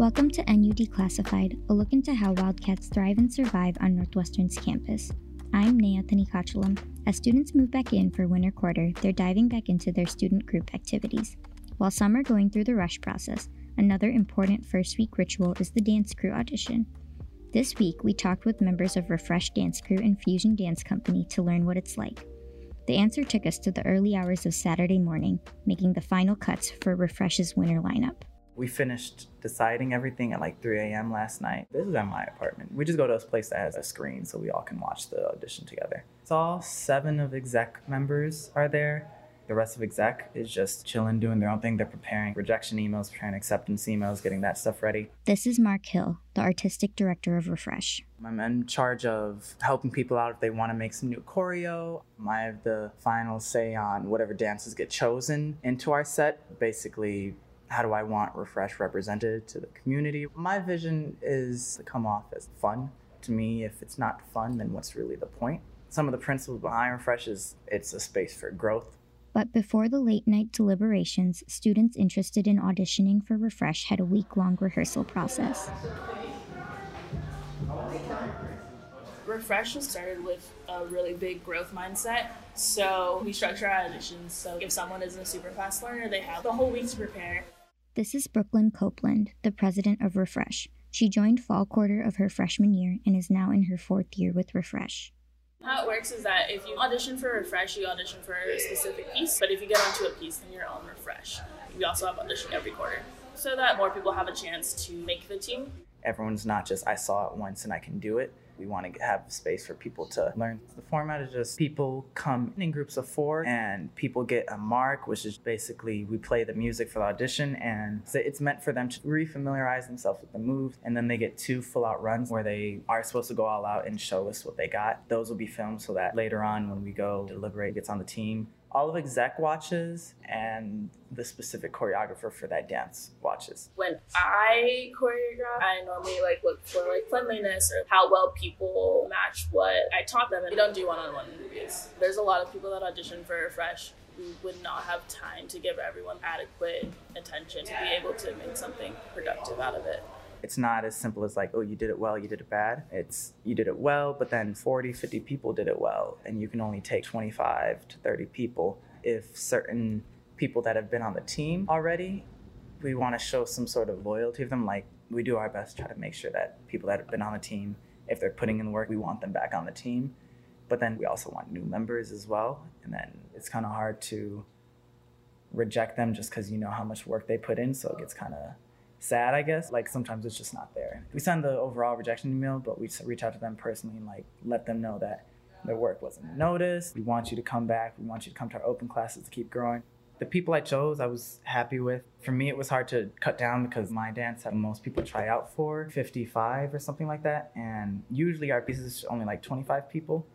Welcome to NU Declassified, a look into how Wildcats thrive and survive on Northwestern's campus. I'm Naya Tanikachalam. As students move back in for winter quarter, they're diving back into their student group activities. While some are going through the rush process, another important first week ritual is the dance crew audition. This week, we talked with members of Refresh Dance Crew and Fusion Dance Company to learn what it's like. The answer took us to the early hours of Saturday morning, making the final cuts for Refresh's winter lineup. We finished deciding everything at like 3 a.m. last night. This is at my apartment. We just go to a place that has a screen so we all can watch the audition together. It's all seven of exec members are there. The rest of exec is just chilling, doing their own thing. They're preparing rejection emails, preparing acceptance emails, getting that stuff ready. This is Mark Hill, the artistic director of Refresh. I'm in charge of helping people out if they want to make some new choreo. I have the final say on whatever dances get chosen into our set. Basically, how do I want Refresh represented to the community? My vision is to come off as fun. To me, if it's not fun, then what's really the point? Some of the principles behind Refresh is it's a space for growth. But before the late night deliberations, students interested in auditioning for Refresh had a week long rehearsal process. Refresh was started with a really big growth mindset. So we structure our auditions so if someone isn't a super fast learner, they have the whole week to prepare. This is Brooklyn Copeland, the president of Refresh. She joined fall quarter of her freshman year and is now in her fourth year with Refresh. How it works is that if you audition for Refresh, you audition for a specific piece. But if you get onto a piece, then you're on Refresh. We also have audition every quarter so that more people have a chance to make the team. Everyone's not just, I saw it once and I can do it. We want to have space for people to learn. The format is just people come in groups of four and people get a mark, which is basically we play the music for the audition and it's meant for them to refamiliarize themselves with the moves. And then they get two full out runs where they are supposed to go all out and show us what they got. Those will be filmed so that later on when we go deliberate gets on the team, all of exec watches and the specific choreographer for that dance watches. When I choreograph, I normally like look for like cleanliness or how well people match what I taught them. And we don't do one-on-one movies. There's a lot of people that audition for Fresh who would not have time to give everyone adequate attention to be able to make something productive out of it it's not as simple as like oh you did it well you did it bad. It's you did it well but then 40 50 people did it well and you can only take 25 to 30 people. If certain people that have been on the team already we want to show some sort of loyalty of them like we do our best to try to make sure that people that have been on the team if they're putting in the work we want them back on the team. But then we also want new members as well and then it's kind of hard to reject them just because you know how much work they put in so it gets kind of sad, I guess. Like sometimes it's just not there. We send the overall rejection email, but we reach out to them personally and like let them know that their work wasn't noticed. We want you to come back. We want you to come to our open classes to keep growing. The people I chose, I was happy with. For me, it was hard to cut down because my dance had most people try out for 55 or something like that. And usually our pieces only like 25 people.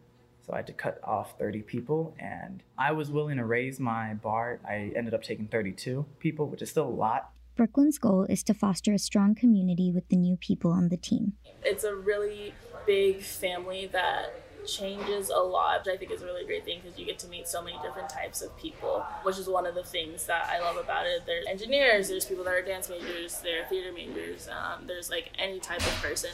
So I had to cut off 30 people and I was willing to raise my bar. I ended up taking 32 people, which is still a lot. Brooklyn's goal is to foster a strong community with the new people on the team. It's a really big family that changes a lot, which I think is a really great thing because you get to meet so many different types of people, which is one of the things that I love about it. There's engineers, there's people that are dance majors, there are theater majors, um, there's like any type of person.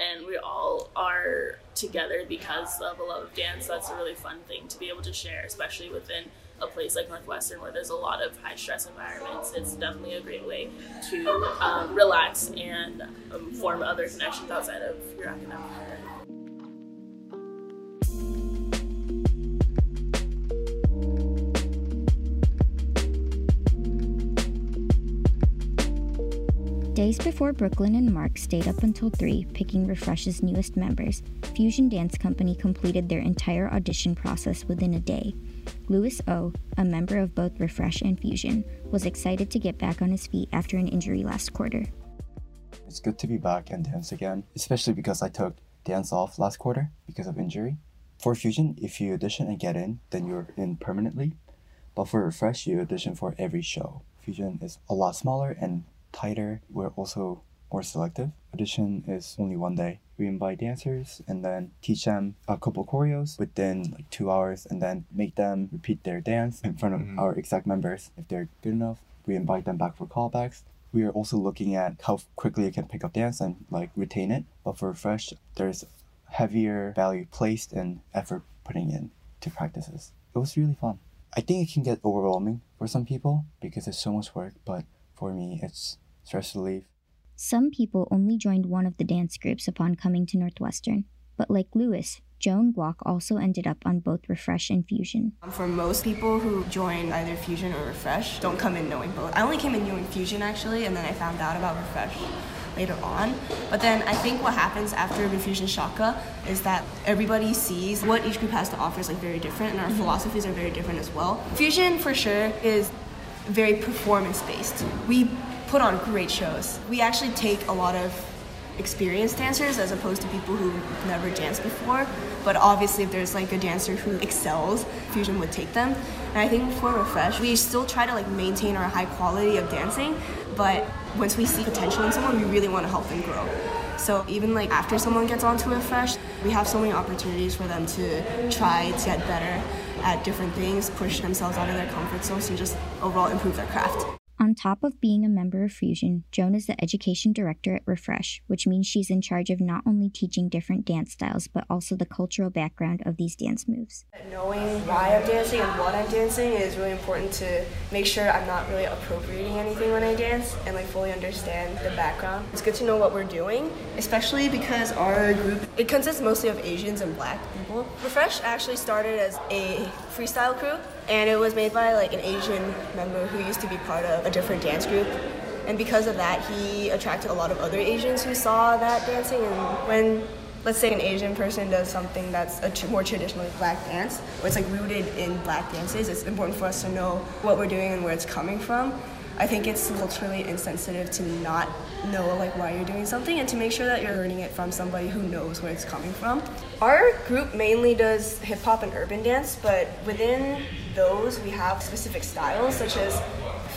And we all are together because of a love of dance. That's a really fun thing to be able to share, especially within a place like Northwestern where there's a lot of high stress environments, it's definitely a great way to um, relax and um, form other connections outside of your academic career. Days before Brooklyn and Mark stayed up until 3 picking Refresh's newest members, Fusion Dance Company completed their entire audition process within a day. Louis O, a member of both Refresh and Fusion, was excited to get back on his feet after an injury last quarter. It's good to be back and dance again, especially because I took dance off last quarter because of injury. For Fusion, if you audition and get in, then you're in permanently. But for Refresh, you audition for every show. Fusion is a lot smaller and tighter. We're also more selective. Audition is only one day. We invite dancers and then teach them a couple choreos within like two hours and then make them repeat their dance in front of mm-hmm. our exec members. If they're good enough, we invite them back for callbacks. We are also looking at how quickly you can pick up dance and like retain it. But for fresh, there's heavier value placed and effort putting in to practices. It was really fun. I think it can get overwhelming for some people because it's so much work, but for me, it's stress relief. Some people only joined one of the dance groups upon coming to Northwestern, but like Lewis, Joan Guak also ended up on both Refresh and Fusion. For most people who join either Fusion or Refresh, don't come in knowing both. I only came in knowing Fusion actually, and then I found out about Refresh later on. But then I think what happens after Refusion Shaka is that everybody sees what each group has to offer is like very different, and our mm-hmm. philosophies are very different as well. Fusion for sure is very performance based. We put on great shows. We actually take a lot of experienced dancers as opposed to people who never danced before. But obviously, if there's like a dancer who excels, Fusion would take them. And I think for Refresh, we still try to like maintain our high quality of dancing, but once we see potential in someone, we really want to help them grow. So even like after someone gets onto Refresh, we have so many opportunities for them to try to get better at different things, push themselves out of their comfort zones, and just overall improve their craft. On top of being a member of Fusion, Joan is the education director at Refresh, which means she's in charge of not only teaching different dance styles, but also the cultural background of these dance moves. Knowing why I'm dancing and what I'm dancing is really important to make sure I'm not really appropriating anything when I dance and like fully understand the background. It's good to know what we're doing, especially because our group it consists mostly of Asians and black people. Refresh actually started as a freestyle crew and it was made by like an Asian member who used to be part of different dance group. And because of that, he attracted a lot of other Asians who saw that dancing. And when, let's say, an Asian person does something that's a more traditionally black dance, or it's like rooted in black dances, it's important for us to know what we're doing and where it's coming from. I think it's culturally insensitive to not know like why you're doing something and to make sure that you're learning it from somebody who knows where it's coming from. Our group mainly does hip hop and urban dance, but within those we have specific styles such as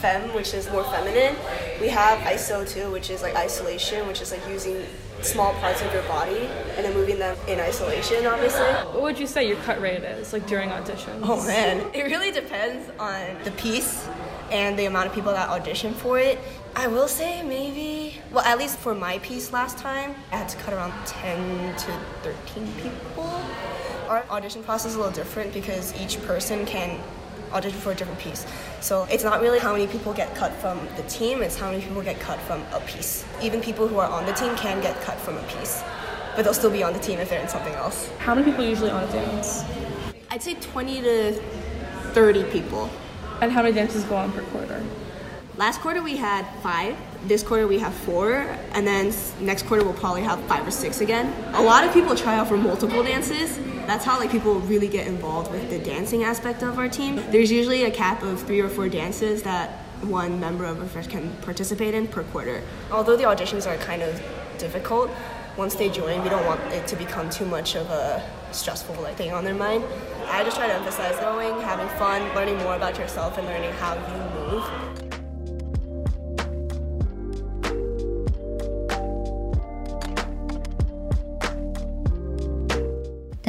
fem, which is more feminine. We have iso too, which is like isolation, which is like using small parts of your body and then moving them in isolation, obviously. What would you say your cut rate is, like during auditions? Oh man, it really depends on the piece and the amount of people that audition for it. I will say maybe, well, at least for my piece last time, I had to cut around 10 to 13 people. Our audition process is a little different because each person can audition for a different piece. So it's not really how many people get cut from the team, it's how many people get cut from a piece. Even people who are on the team can get cut from a piece, but they'll still be on the team if they're in something else. How many people usually auditions? I'd say 20 to 30 people. And how many dances go on per quarter? Last quarter we had five. This quarter we have four, and then next quarter we'll probably have five or six again. A lot of people try out for multiple dances. That's how like people really get involved with the dancing aspect of our team. There's usually a cap of three or four dances that one member of Refresh can participate in per quarter. Although the auditions are kind of difficult, once they join, we don't want it to become too much of a stressful like thing on their mind. I just try to emphasize going, having fun, learning more about yourself, and learning how you move.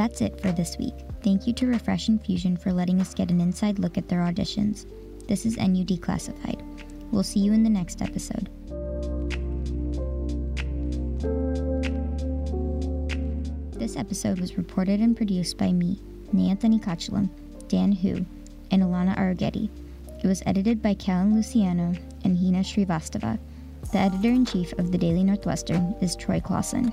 That's it for this week. Thank you to Refresh and Fusion for letting us get an inside look at their auditions. This is NU Declassified. We'll see you in the next episode. This episode was reported and produced by me, Anthony Kochelam, Dan Hu, and Alana Arugeti. It was edited by Callan Luciano and Hina Srivastava. The editor in chief of the Daily Northwestern is Troy Closson.